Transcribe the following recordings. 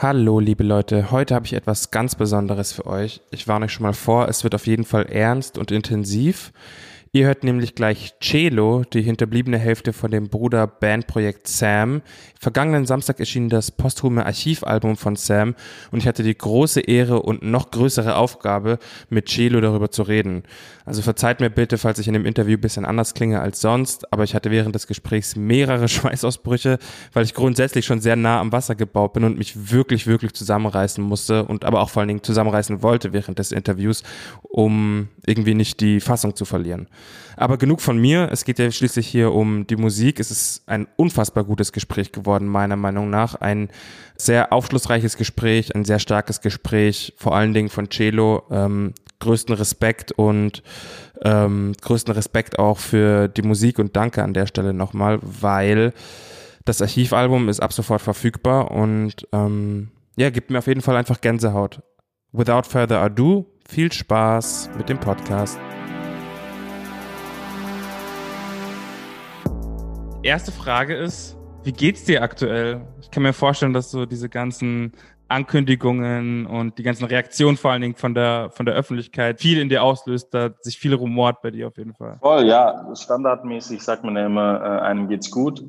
Hallo, liebe Leute. Heute habe ich etwas ganz Besonderes für euch. Ich warne euch schon mal vor, es wird auf jeden Fall ernst und intensiv. Ihr hört nämlich gleich Celo, die hinterbliebene Hälfte von dem Bruder-Bandprojekt Sam. Vergangenen Samstag erschien das posthume Archivalbum von Sam und ich hatte die große Ehre und noch größere Aufgabe, mit Celo darüber zu reden. Also verzeiht mir bitte, falls ich in dem Interview ein bisschen anders klinge als sonst, aber ich hatte während des Gesprächs mehrere Schweißausbrüche, weil ich grundsätzlich schon sehr nah am Wasser gebaut bin und mich wirklich, wirklich zusammenreißen musste und aber auch vor allen Dingen zusammenreißen wollte während des Interviews, um irgendwie nicht die Fassung zu verlieren. Aber genug von mir. Es geht ja schließlich hier um die Musik. Es ist ein unfassbar gutes Gespräch geworden, meiner Meinung nach. Ein sehr aufschlussreiches Gespräch, ein sehr starkes Gespräch, vor allen Dingen von Celo. Ähm, größten Respekt und ähm, größten Respekt auch für die Musik und danke an der Stelle nochmal, weil das Archivalbum ist ab sofort verfügbar und ähm, ja, gibt mir auf jeden Fall einfach Gänsehaut. Without further ado, viel Spaß mit dem Podcast. Erste Frage ist, wie geht's dir aktuell? Ich kann mir vorstellen, dass so diese ganzen Ankündigungen und die ganzen Reaktionen vor allen Dingen von der, von der Öffentlichkeit viel in dir auslöst, da sich viel rumort bei dir auf jeden Fall. Voll, ja. Standardmäßig sagt man ja immer, äh, einem geht's gut.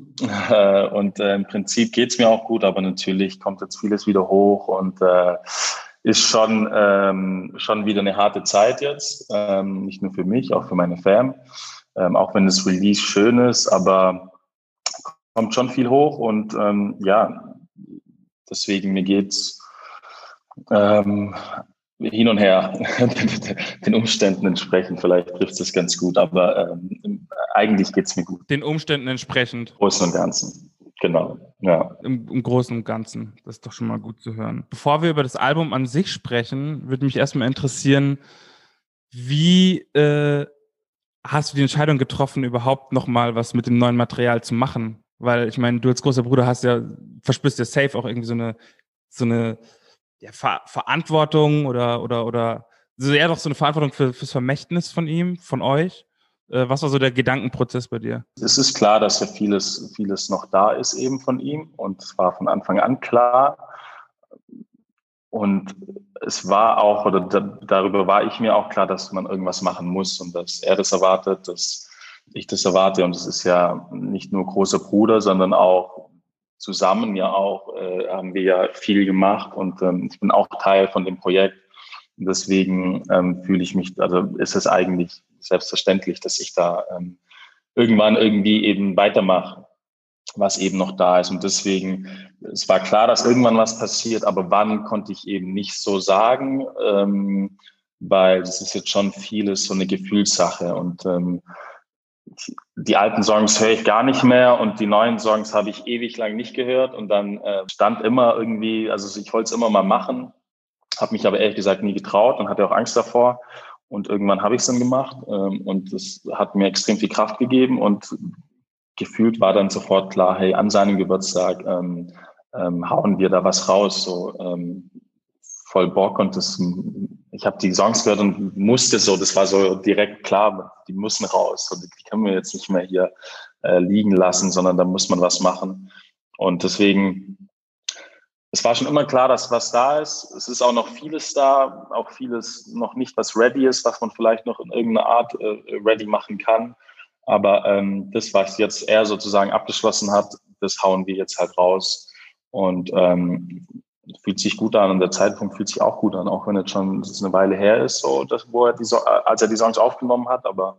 und äh, im Prinzip geht's mir auch gut, aber natürlich kommt jetzt vieles wieder hoch und äh, ist schon, ähm, schon wieder eine harte Zeit jetzt. Ähm, nicht nur für mich, auch für meine Fam. Ähm, auch wenn das Release schön ist, aber kommt schon viel hoch und ähm, ja, deswegen mir geht's ähm, hin und her den Umständen entsprechend. Vielleicht trifft es ganz gut, aber ähm, eigentlich geht's mir gut. Den Umständen entsprechend. Großen und Ganzen. Genau, ja. Im, Im, Großen und Ganzen. Das ist doch schon mal gut zu hören. Bevor wir über das Album an sich sprechen, würde mich erstmal interessieren, wie äh, hast du die Entscheidung getroffen, überhaupt nochmal was mit dem neuen Material zu machen? Weil ich meine, du als großer Bruder hast ja, verspürst ja safe auch irgendwie so eine, so eine ja, Ver Verantwortung oder, oder, oder so eher doch so eine Verantwortung für, fürs Vermächtnis von ihm, von euch. Äh, was war so der Gedankenprozess bei dir? Es ist klar, dass ja vieles, vieles noch da ist eben von ihm und es war von Anfang an klar. Und es war auch, oder da, darüber war ich mir auch klar, dass man irgendwas machen muss und dass er das erwartet, dass ich das erwarte. Und es ist ja nicht nur großer Bruder, sondern auch zusammen ja auch äh, haben wir ja viel gemacht und ähm, ich bin auch Teil von dem Projekt. Und deswegen ähm, fühle ich mich, also ist es eigentlich selbstverständlich, dass ich da ähm, irgendwann irgendwie eben weitermache, was eben noch da ist. Und deswegen, es war klar, dass irgendwann was passiert, aber wann konnte ich eben nicht so sagen, ähm, weil das ist jetzt schon vieles so eine Gefühlssache. Und ähm, die alten Songs höre ich gar nicht mehr und die neuen Songs habe ich ewig lang nicht gehört und dann äh, stand immer irgendwie, also ich wollte es immer mal machen, habe mich aber ehrlich gesagt nie getraut und hatte auch Angst davor und irgendwann habe ich es dann gemacht ähm, und das hat mir extrem viel Kraft gegeben und gefühlt war dann sofort klar, hey, an seinem Geburtstag ähm, ähm, hauen wir da was raus, so ähm, voll Bock und das, ich habe die Songs gehört und musste so, das war so direkt klar, die müssen raus und die können wir jetzt nicht mehr hier äh, liegen lassen, sondern da muss man was machen. Und deswegen, es war schon immer klar, dass was da ist. Es ist auch noch vieles da, auch vieles noch nicht, was ready ist, was man vielleicht noch in irgendeiner Art äh, ready machen kann. Aber ähm, das, was jetzt er sozusagen abgeschlossen hat, das hauen wir jetzt halt raus. Und ähm, fühlt sich gut an und der Zeitpunkt fühlt sich auch gut an, auch wenn jetzt schon das eine Weile her ist, so dass, wo er die, als er die Songs aufgenommen hat, aber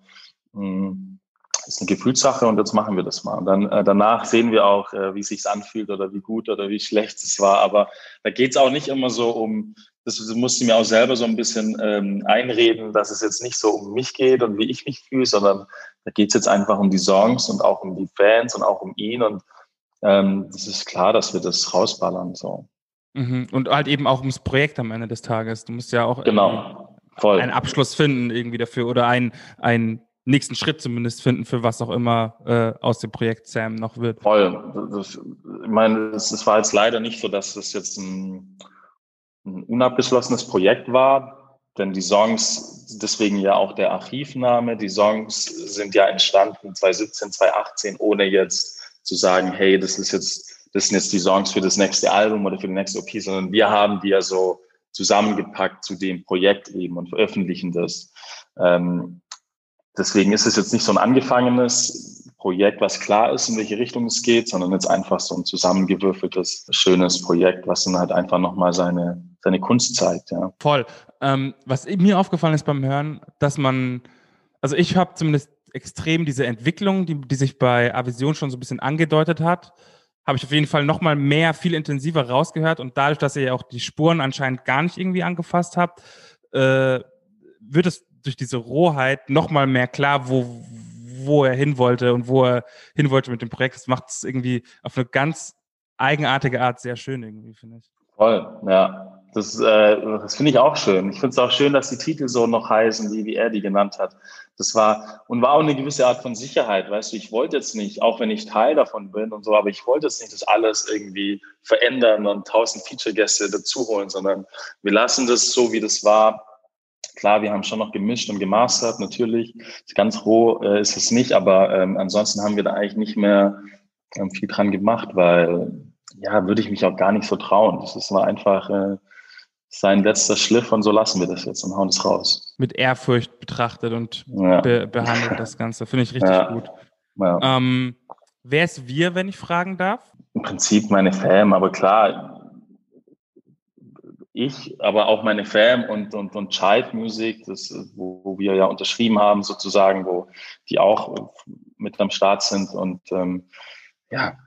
mh, hm, ist eine Gefühlssache und jetzt machen wir das mal. Und dann äh, danach sehen wir auch, äh, wie es sich anfühlt oder wie gut oder wie schlecht es war. Aber da geht es auch nicht immer so um, das, musste mir auch selber so ein bisschen ähm, einreden, dass es jetzt nicht so um mich geht und wie ich mich fühle, sondern da geht es jetzt einfach um die Songs und auch um die Fans und auch um ihn. Und ähm, das ist klar, dass wir das rausballern. So. Mhm. Und halt eben auch ums Projekt am Ende des Tages. Du musst ja auch genau. Voll. einen Abschluss finden irgendwie dafür oder einen, einen nächsten Schritt zumindest finden, für was auch immer äh, aus dem Projekt Sam noch wird. Voll. Das, ich meine, es, war jetzt leider nicht so, dass es jetzt ein, ein unabgeschlossenes Projekt war, denn die Songs, deswegen ja auch der Archivname, die Songs sind ja entstanden 2017, 2018, ohne jetzt zu sagen, hey, das ist jetzt das sind jetzt die Songs für das nächste Album oder für die nächste OP, sondern wir haben die ja so zusammengepackt zu dem Projekt eben und veröffentlichen das. Ähm, deswegen ist es jetzt nicht so ein angefangenes Projekt, was klar ist, in welche Richtung es geht, sondern jetzt einfach so ein zusammengewürfeltes, schönes Projekt, was dann halt einfach nochmal seine, seine Kunst zeigt. Ja. Voll. Ähm, was mir aufgefallen ist beim Hören, dass man, also ich habe zumindest extrem diese Entwicklung, die, die sich bei Avision schon so ein bisschen angedeutet hat, habe ich auf jeden Fall nochmal mehr, viel intensiver rausgehört und dadurch, dass ihr ja auch die Spuren anscheinend gar nicht irgendwie angefasst habt, äh, wird es durch diese Rohheit nochmal mehr klar, wo, wo er hin wollte und wo er hin wollte mit dem Projekt. Das macht es irgendwie auf eine ganz eigenartige Art sehr schön irgendwie, finde ich. Voll, ja. Das, äh, das finde ich auch schön. Ich finde es auch schön, dass die Titel so noch heißen, wie, wie er die genannt hat. Das war und war auch eine gewisse Art von Sicherheit, weißt du. Ich wollte jetzt nicht, auch wenn ich Teil davon bin und so, aber ich wollte jetzt nicht das alles irgendwie verändern und tausend Feature-Gäste dazuholen, sondern wir lassen das so, wie das war. Klar, wir haben schon noch gemischt und gemastert, natürlich. Ganz roh äh, ist es nicht, aber ähm, ansonsten haben wir da eigentlich nicht mehr ähm, viel dran gemacht, weil ja, würde ich mich auch gar nicht so trauen. Das ist mal einfach äh, sein letzter Schliff und so lassen wir das jetzt und hauen es raus. Mit Ehrfurcht betrachtet und ja. be behandelt das Ganze. Finde ich richtig ja. gut. Ja. Ähm, wer ist wir, wenn ich fragen darf? Im Prinzip meine Fam, aber klar, ich, aber auch meine Fam und, und, und Child Music, das, wo, wo wir ja unterschrieben haben sozusagen, wo die auch mit am Start sind und ähm, ja,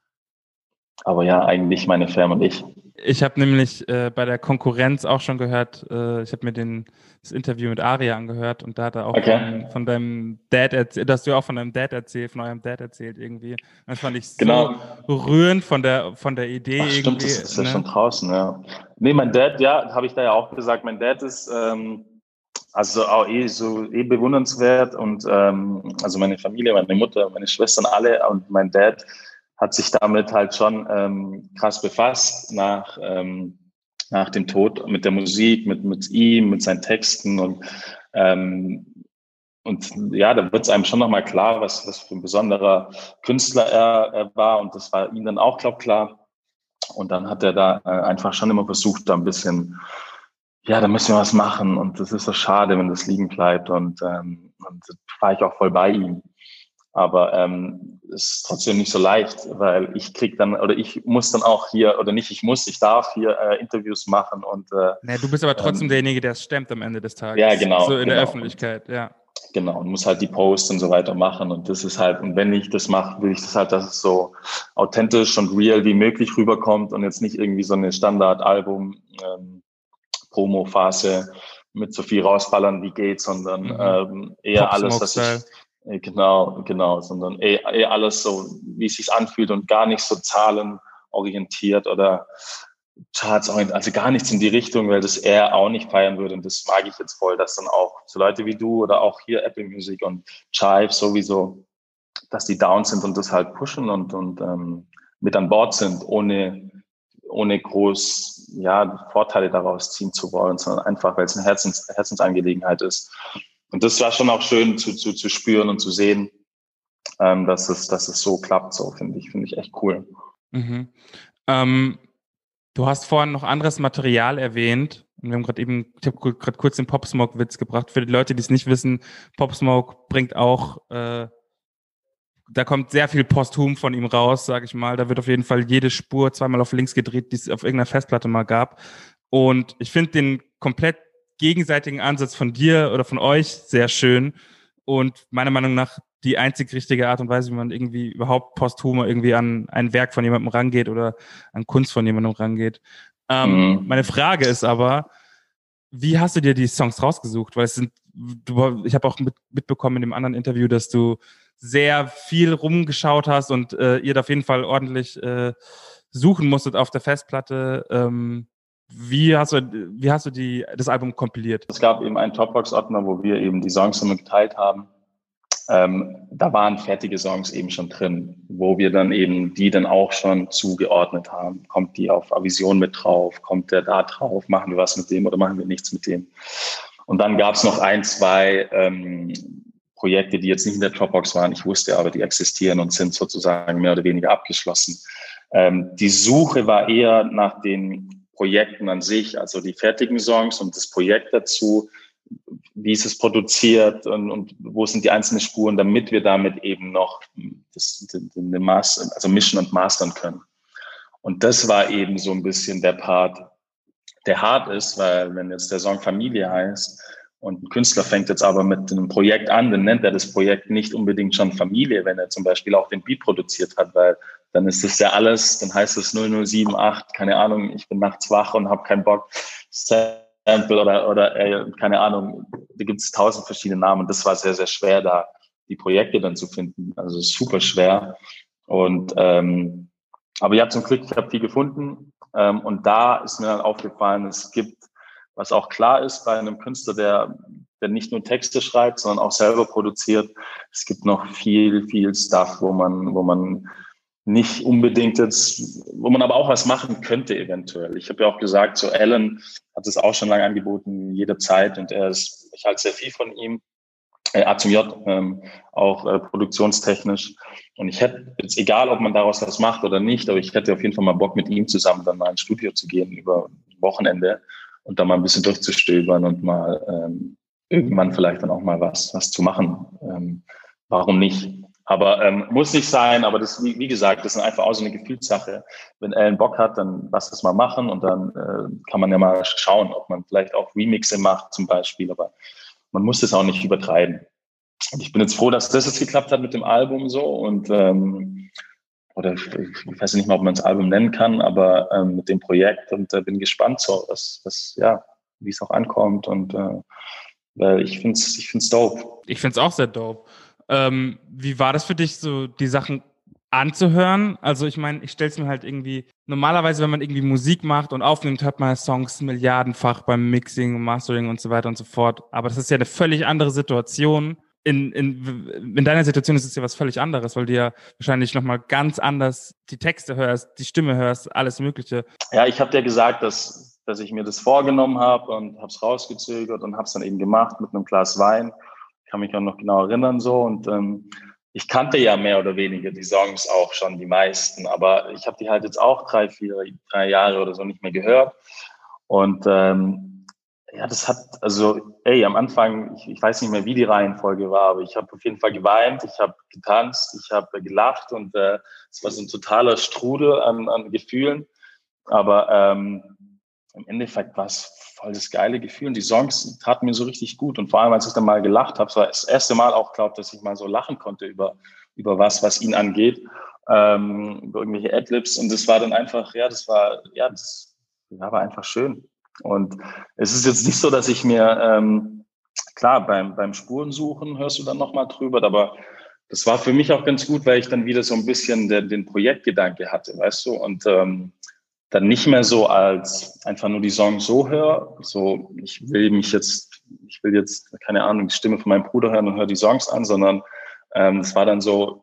aber ja, eigentlich meine Fam und ich. Ich habe nämlich äh, bei der Konkurrenz auch schon gehört, äh, ich habe mir den, das Interview mit Aria angehört und da hat er auch okay. von, von, deinem Dad erzählt, dass du auch von deinem Dad erzählt, von eurem Dad erzählt irgendwie. Das fand ich genau. so rührend von der, von der Idee Ach, irgendwie. Stimmt, das ist ne? ja schon draußen, ja. Nee, mein Dad, ja, habe ich da ja auch gesagt, mein Dad ist ähm, also auch eh so eh bewundernswert und ähm, also meine Familie, meine Mutter, meine Schwestern alle und mein Dad hat sich damit halt schon ähm, krass befasst nach, ähm, nach dem Tod mit der Musik, mit, mit ihm, mit seinen Texten und ähm, und ja, da wird es einem schon nochmal klar, was, was für ein besonderer Künstler er, er war. Und das war ihm dann auch, glaub klar. Und dann hat er da äh, einfach schon immer versucht, da ein bisschen, ja, da müssen wir was machen. Und das ist so schade, wenn das liegen bleibt. Und, ähm, und war ich auch voll bei ihm. Aber ähm, ist trotzdem nicht so leicht, weil ich krieg dann oder ich muss dann auch hier oder nicht, ich muss, ich darf hier äh, Interviews machen und äh, ja, du bist aber trotzdem ähm, derjenige, der es stemmt am Ende des Tages. Ja, genau. So in genau. der Öffentlichkeit, ja. Genau, und muss halt die Posts und so weiter machen. Und das ist halt, und wenn ich das mache, will ich das halt, dass es so authentisch und real wie möglich rüberkommt und jetzt nicht irgendwie so eine Standard-Album ähm, mit so viel rausballern wie geht, sondern mhm. ähm, eher alles, dass ich genau, genau, sondern eh, eh alles so, wie es sich anfühlt und gar nicht so zahlenorientiert oder chartsorientiert, also gar nichts in die Richtung, weil das er auch nicht feiern würde. Und das mag ich jetzt voll, dass dann auch so Leute wie du oder auch hier Apple Music und Chive sowieso, dass die down sind und das halt pushen und, und ähm, mit an Bord sind, ohne, ohne groß ja, Vorteile daraus ziehen zu wollen, sondern einfach, weil es eine Herzens, Herzensangelegenheit ist. Und das war schon auch schön zu, zu, zu spüren und zu sehen, ähm, dass, es, dass es so klappt, so finde ich, finde ich echt cool. Mhm. Ähm, du hast vorhin noch anderes Material erwähnt. Wir haben gerade eben, ich habe gerade kurz den Popsmoke-Witz gebracht. Für die Leute, die es nicht wissen, Popsmoke bringt auch, äh, da kommt sehr viel posthum von ihm raus, sage ich mal. Da wird auf jeden Fall jede Spur zweimal auf links gedreht, die es auf irgendeiner Festplatte mal gab. Und ich finde den komplett gegenseitigen Ansatz von dir oder von euch sehr schön und meiner Meinung nach die einzig richtige Art und Weise, wie man irgendwie überhaupt posthum irgendwie an ein Werk von jemandem rangeht oder an Kunst von jemandem rangeht. Ähm, mhm. Meine Frage ist aber, wie hast du dir die Songs rausgesucht? Weil es sind, du, ich habe auch mit, mitbekommen in dem anderen Interview, dass du sehr viel rumgeschaut hast und äh, ihr da auf jeden Fall ordentlich äh, suchen musstet auf der Festplatte. Ähm, wie hast du, wie hast du die, das Album kompiliert? Es gab eben einen Topbox-Ordner, wo wir eben die Songs immer geteilt haben. Ähm, da waren fertige Songs eben schon drin, wo wir dann eben die dann auch schon zugeordnet haben. Kommt die auf Avision mit drauf? Kommt der da drauf? Machen wir was mit dem oder machen wir nichts mit dem? Und dann gab es noch ein, zwei ähm, Projekte, die jetzt nicht in der Dropbox waren. Ich wusste aber, die existieren und sind sozusagen mehr oder weniger abgeschlossen Ähm, die Suche war eher nach den Projekten an sich, also die fertigen Songs und das Projekt dazu, wie ist es produziert und, und wo sind die einzelnen Spuren, damit wir damit eben noch das, den, den Master, also mischen und mastern können. Und das war eben so ein bisschen der Part, der hart ist, weil wenn jetzt der Song Familie heißt und ein Künstler fängt jetzt aber mit einem Projekt an, dann nennt er das Projekt nicht unbedingt schon Familie, wenn er zum Beispiel auch den Beat produziert hat, weil dann ist das ja alles, dann heißt es 0078, keine Ahnung, ich bin nachts wach und habe keinen Bock, Sample oder, oder äh, keine Ahnung, da gibt es tausend verschiedene Namen. Das war sehr, sehr schwer, da die Projekte dann zu finden. Also super schwer. Und ähm, aber ja, zum Glück, ich habe viel gefunden. Ähm, und da ist mir dann aufgefallen, es gibt, was auch klar ist bei einem Künstler, der, der nicht nur Texte schreibt, sondern auch selber produziert. Es gibt noch viel, viel Stuff, wo man, wo man nicht unbedingt jetzt, wo man aber auch was machen könnte eventuell. Ich habe ja auch gesagt, so Alan hat es auch schon lange angeboten, jederzeit und er ist, ich halte sehr viel von ihm, äh, A zum J, ähm, auch äh, produktionstechnisch. Und ich hätte jetzt, egal ob man daraus was macht oder nicht, aber ich hätte auf jeden Fall mal Bock mit ihm zusammen dann mal ins Studio zu gehen über Wochenende und da mal ein bisschen durchzustöbern und mal ähm, irgendwann vielleicht dann auch mal was, was zu machen. Ähm, warum nicht? Aber ähm, muss nicht sein, aber das, wie, wie gesagt, das ist einfach auch so eine Gefühlssache. Wenn Alan Bock hat, dann lass das mal machen und dann äh, kann man ja mal schauen, ob man vielleicht auch Remixe macht zum Beispiel, aber man muss das auch nicht übertreiben. Und ich bin jetzt froh, dass das jetzt geklappt hat mit dem Album so und ähm, oder ich, ich weiß nicht mal, ob man das Album nennen kann, aber ähm, mit dem Projekt und äh, bin gespannt, so was, was ja, wie es auch ankommt und äh, weil ich finde es ich find's dope. Ich finde es auch sehr dope. Ähm, wie war das für dich, so die Sachen anzuhören? Also ich meine, ich stelle es mir halt irgendwie, normalerweise, wenn man irgendwie Musik macht und aufnimmt, hört man Songs milliardenfach beim Mixing Mastering und so weiter und so fort. Aber das ist ja eine völlig andere Situation. In, in, in deiner Situation ist es ja was völlig anderes, weil du ja wahrscheinlich nochmal ganz anders die Texte hörst, die Stimme hörst, alles Mögliche. Ja, ich habe dir gesagt, dass, dass ich mir das vorgenommen habe und habe es rausgezögert und habe es dann eben gemacht mit einem Glas Wein kann mich auch noch genau erinnern so und ähm, ich kannte ja mehr oder weniger die Songs auch schon, die meisten, aber ich habe die halt jetzt auch drei, vier, drei Jahre oder so nicht mehr gehört. Und ähm, ja, das hat, also, ey, am Anfang, ich, ich weiß nicht mehr, wie die Reihenfolge war, aber ich habe auf jeden Fall geweint, ich habe getanzt, ich habe gelacht und äh, es war so ein totaler Strudel an, an Gefühlen. Aber ähm, im Endeffekt war es voll das geile Gefühl. Und die Songs taten mir so richtig gut. Und vor allem, als ich dann mal gelacht habe, war das erste Mal auch, glaube dass ich mal so lachen konnte über, über was, was ihn angeht, ähm, über irgendwelche Adlibs. Und das war dann einfach, ja, das war, ja, das, das war einfach schön. Und es ist jetzt nicht so, dass ich mir, ähm, klar, beim, beim Spurensuchen hörst du dann nochmal drüber, aber das war für mich auch ganz gut, weil ich dann wieder so ein bisschen den, den Projektgedanke hatte, weißt du? Und ähm, dann nicht mehr so als einfach nur die Songs so höre. So, ich will mich jetzt, ich will jetzt, keine Ahnung, die Stimme von meinem Bruder hören und höre die Songs an, sondern ähm, es war dann so,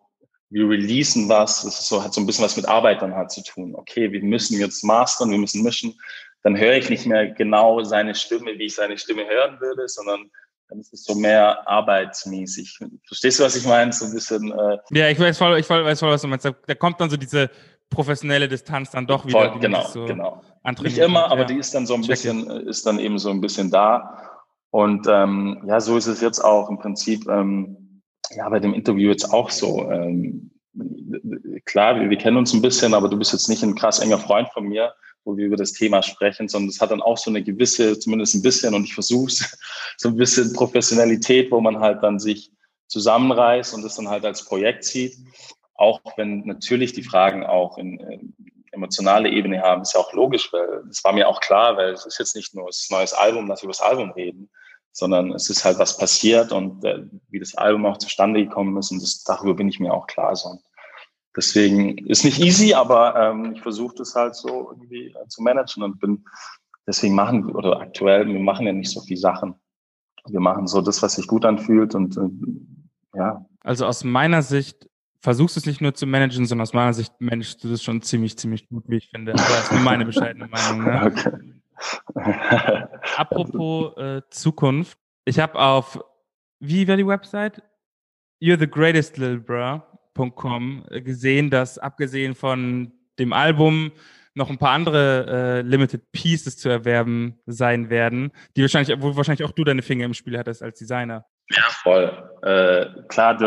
wir releasen was, das ist so, hat so ein bisschen was mit Arbeit dann halt zu tun. Okay, wir müssen jetzt mastern, wir müssen mischen. Dann höre ich nicht mehr genau seine Stimme, wie ich seine Stimme hören würde, sondern dann ist es so mehr arbeitsmäßig. Verstehst du, was ich meine? So ein bisschen. Äh ja, ich weiß voll, ich weiß voll, was du meinst. Da kommt dann so diese professionelle Distanz dann doch wieder. Voll, genau, so genau. Nicht immer, aber ja. die ist dann so ein bisschen, ist dann eben so ein bisschen da. Und ähm, ja, so ist es jetzt auch im Prinzip, ähm, ja, bei dem Interview jetzt auch so. Ähm, klar, wir, wir kennen uns ein bisschen, aber du bist jetzt nicht ein krass enger Freund von mir, wo wir über das Thema sprechen, sondern es hat dann auch so eine gewisse, zumindest ein bisschen, und ich versuche es, so ein bisschen Professionalität, wo man halt dann sich zusammenreißt und das dann halt als Projekt sieht auch wenn natürlich die Fragen auch in, in emotionale Ebene haben, ist ja auch logisch, weil das war mir auch klar, weil es ist jetzt nicht nur das neues Album, dass wir über das Album reden, sondern es ist halt was passiert und äh, wie das Album auch zustande gekommen ist und das, darüber bin ich mir auch klar. So. Deswegen ist nicht easy, aber ähm, ich versuche das halt so irgendwie äh, zu managen und bin deswegen machen oder aktuell wir machen ja nicht so viel Sachen. Wir machen so das, was sich gut anfühlt und äh, ja. Also aus meiner Sicht versuchst es nicht nur zu managen, sondern aus meiner Sicht managst du das schon ziemlich, ziemlich gut, wie ich finde. Aber das ist nur meine bescheidene Meinung. Ne? Okay. Apropos äh, Zukunft. Ich habe auf, wie war die Website? You're the greatest little bro.com gesehen, dass abgesehen von dem Album noch ein paar andere äh, Limited Pieces zu erwerben sein werden, die wahrscheinlich, wo wahrscheinlich auch du deine Finger im Spiel hattest als Designer. Ja, voll. Äh, klar,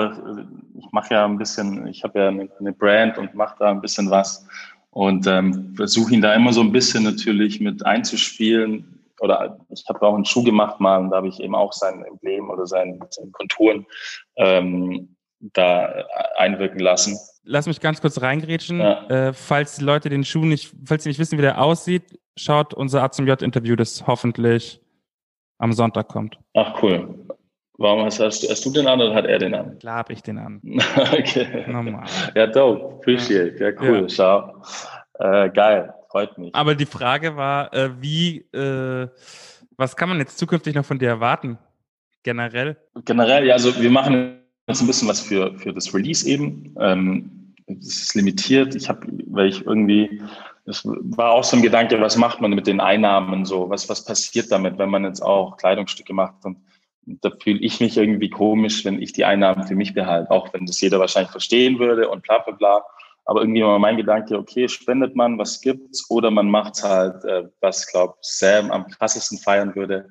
ich mache ja ein bisschen, ich habe ja eine, Brand und mache da ein bisschen was und ähm, versuche ihn da immer so ein bisschen natürlich mit einzuspielen. Oder ich habe auch einen Schuh gemacht mal und da habe ich eben auch sein Emblem oder seine, seine Konturen ähm, da einwirken lassen lass mich ganz kurz reingrätschen. Ja. Äh, falls die Leute den Schuh nicht, falls sie nicht wissen, wie der aussieht, schaut unser A zum J-Interview, das hoffentlich am Sonntag kommt. Ach cool. Warum hast, hast, hast, du den an oder hat er den an? Klar habe ich den an. okay. Normal. Ja, dope. Appreciate. Ja, cool. Ja. Schau. Äh, geil. Freut mich. Aber die Frage war, äh, wie, äh, was kann man jetzt zukünftig noch von dir erwarten? Generell? Generell, ja, also wir machen jetzt ein bisschen was für, für das Release eben. Ähm, es ist limitiert. Ich habe, weil ich irgendwie, es war auch so ein Gedanke, was macht man mit den Einnahmen so? Was, was passiert damit, wenn man jetzt auch Kleidungsstücke macht? Und da fühle ich mich irgendwie komisch, wenn ich die Einnahmen für mich behalte, auch wenn das jeder wahrscheinlich verstehen würde und bla bla bla. Aber irgendwie war mein Gedanke, okay, spendet man, was gibt's, oder man macht's halt, äh, was, glaube Sam am krassesten feiern würde,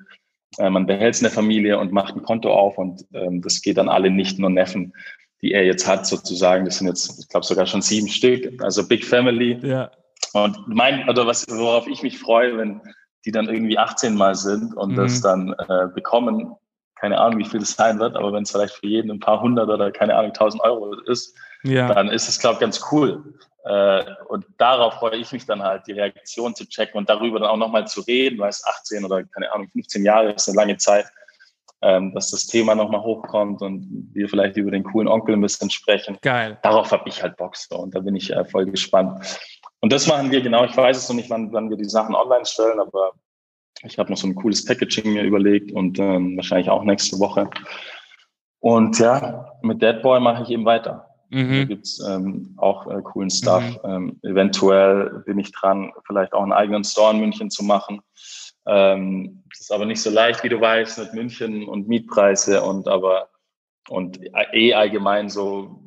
äh, man behält es in der Familie und macht ein Konto auf und ähm, das geht an alle Nichten und Neffen, die er jetzt hat, sozusagen. Das sind jetzt, ich glaube, sogar schon sieben Stück, also Big Family. Ja. Und mein, oder was, worauf ich mich freue, wenn die dann irgendwie 18 Mal sind und mhm. das dann äh, bekommen, keine Ahnung, wie viel das sein wird, aber wenn es vielleicht für jeden ein paar hundert oder keine Ahnung, tausend Euro ist, ja. dann ist es, glaube ich, ganz cool. Äh, und darauf freue ich mich dann halt, die Reaktion zu checken und darüber dann auch nochmal zu reden, weil es 18 oder keine Ahnung, 15 Jahre ist eine lange Zeit, ähm, dass das Thema nochmal hochkommt und wir vielleicht über den coolen Onkel ein bisschen sprechen. Geil. Darauf habe ich halt Bock so und da bin ich äh, voll gespannt. Und das machen wir genau. Ich weiß es noch nicht, wann, wann wir die Sachen online stellen, aber ich habe noch so ein cooles Packaging mir überlegt und ähm, wahrscheinlich auch nächste Woche. Und ja, mit Dead Boy mache ich eben weiter. Mhm. Da gibt's ähm, auch äh, coolen Stuff. Mhm. Ähm, eventuell bin ich dran, vielleicht auch einen eigenen Store in München zu machen. Ähm, das ist aber nicht so leicht, wie du weißt, mit München und Mietpreise und aber und eh allgemein so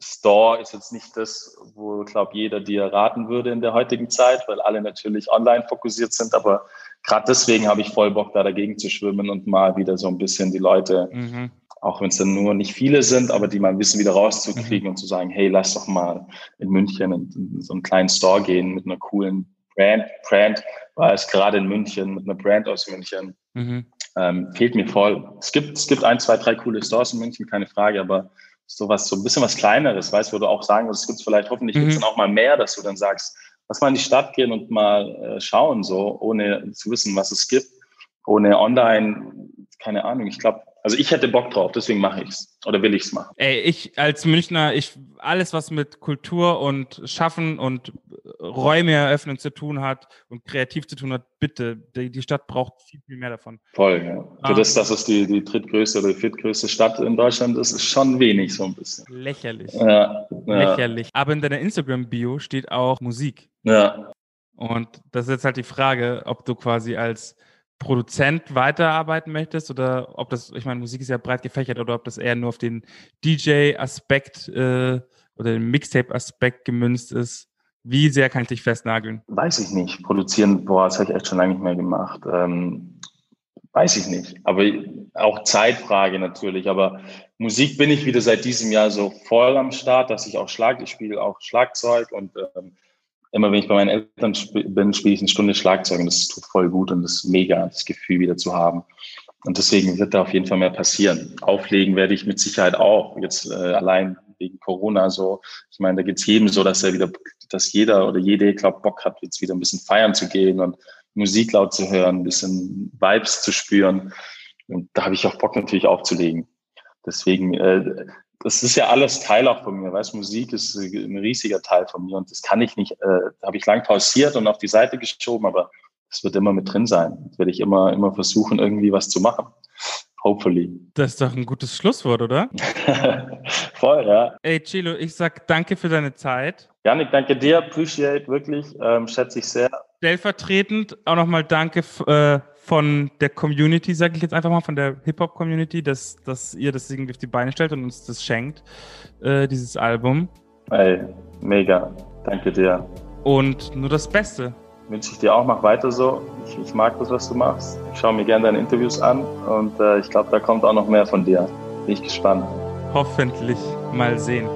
Store ist jetzt nicht das, wo, glaube jeder dir raten würde in der heutigen Zeit, weil alle natürlich online fokussiert sind. Aber gerade deswegen habe ich voll Bock, da dagegen zu schwimmen und mal wieder so ein bisschen die Leute mhm auch wenn es dann nur nicht viele sind, aber die mal ein bisschen wieder rauszukriegen mhm. und zu sagen, hey, lass doch mal in München in, in, so einen kleinen Store gehen mit einer coolen Brand. Brand war es gerade in München mit einer Brand aus München. Mhm. Ähm, fehlt mir voll. Es gibt, es gibt ein, zwei, drei coole Stores in München, keine Frage, aber sowas, so ein bisschen was Kleineres, weißt du, wo du auch sagen würdest, es gibt vielleicht, hoffentlich mhm. gibt es dann auch mal mehr, dass du dann sagst, lass mal in die Stadt gehen und mal äh, schauen, so, ohne zu wissen, was es gibt, ohne online, keine Ahnung. Ich glaube, also ich hätte Bock drauf, deswegen mache ich es oder will ich es machen. Ey, ich als Münchner, ich alles, was mit Kultur und Schaffen und Räume eröffnen zu tun hat und kreativ zu tun hat, bitte, die, die Stadt braucht viel, viel mehr davon. Voll, ja. Für ah. das, dass es die, die drittgrößte oder die viertgrößte Stadt in Deutschland ist, ist schon wenig so ein bisschen. Lächerlich. Ja, ja. Lächerlich. Aber in deiner Instagram-Bio steht auch Musik. Ja. Und das ist jetzt halt die Frage, ob du quasi als Produzent weiterarbeiten möchtest oder ob das, ich meine, Musik ist ja breit gefächert oder ob das eher nur auf den DJ-Aspekt äh, oder den Mixtape-Aspekt gemünzt ist. Wie sehr kann ich dich festnageln? Weiß ich nicht. Produzieren, boah, das habe ich echt schon lange nicht mehr gemacht. Ähm, weiß ich nicht. Aber auch Zeitfrage natürlich. Aber Musik bin ich wieder seit diesem Jahr so voll am Start, dass ich auch Schlag, ich spiele auch Schlagzeug und ähm, immer wenn ich bei meinen Eltern bin, spiele ich eine Stunde Schlagzeug und das tut voll gut und das ist mega, das Gefühl wieder zu haben. Und deswegen wird da auf jeden Fall mehr passieren. Auflegen werde ich mit Sicherheit auch. Jetzt äh, allein wegen Corona so. Ich meine, da geht's jedem so, dass er wieder, dass jeder oder jede, glaube Bock hat, jetzt wieder ein bisschen feiern zu gehen und Musik laut zu hören, ein bisschen Vibes zu spüren. Und da habe ich auch Bock natürlich aufzulegen. Deswegen äh, das ist ja alles Teil auch von mir. Weißt, Musik ist ein riesiger Teil von mir und das kann ich nicht, äh, habe ich lang pausiert und auf die Seite geschoben, aber es wird immer mit drin sein. Das werde ich immer, immer versuchen, irgendwie was zu machen. Hopefully. Das ist doch ein gutes Schlusswort, oder? Voll, ja. Ey, Chilo, ich sag danke für deine Zeit. Janik, danke dir. Appreciate wirklich. Ähm, schätze ich sehr. Stellvertretend auch nochmal danke äh, von der Community, sage ich jetzt einfach mal, von der Hip-Hop-Community, dass, dass ihr das irgendwie auf die Beine stellt und uns das schenkt, äh, dieses Album. Ey, mega. Danke dir. und nur das Beste. Wünsche ich dir auch, mach weiter so. Ich, ich mag das, was du machst. Ich schaue mir gerne deine Interviews an und äh, ich glaube, da kommt auch noch mehr von dir. Bin ich gespannt. Hoffentlich mal sehen.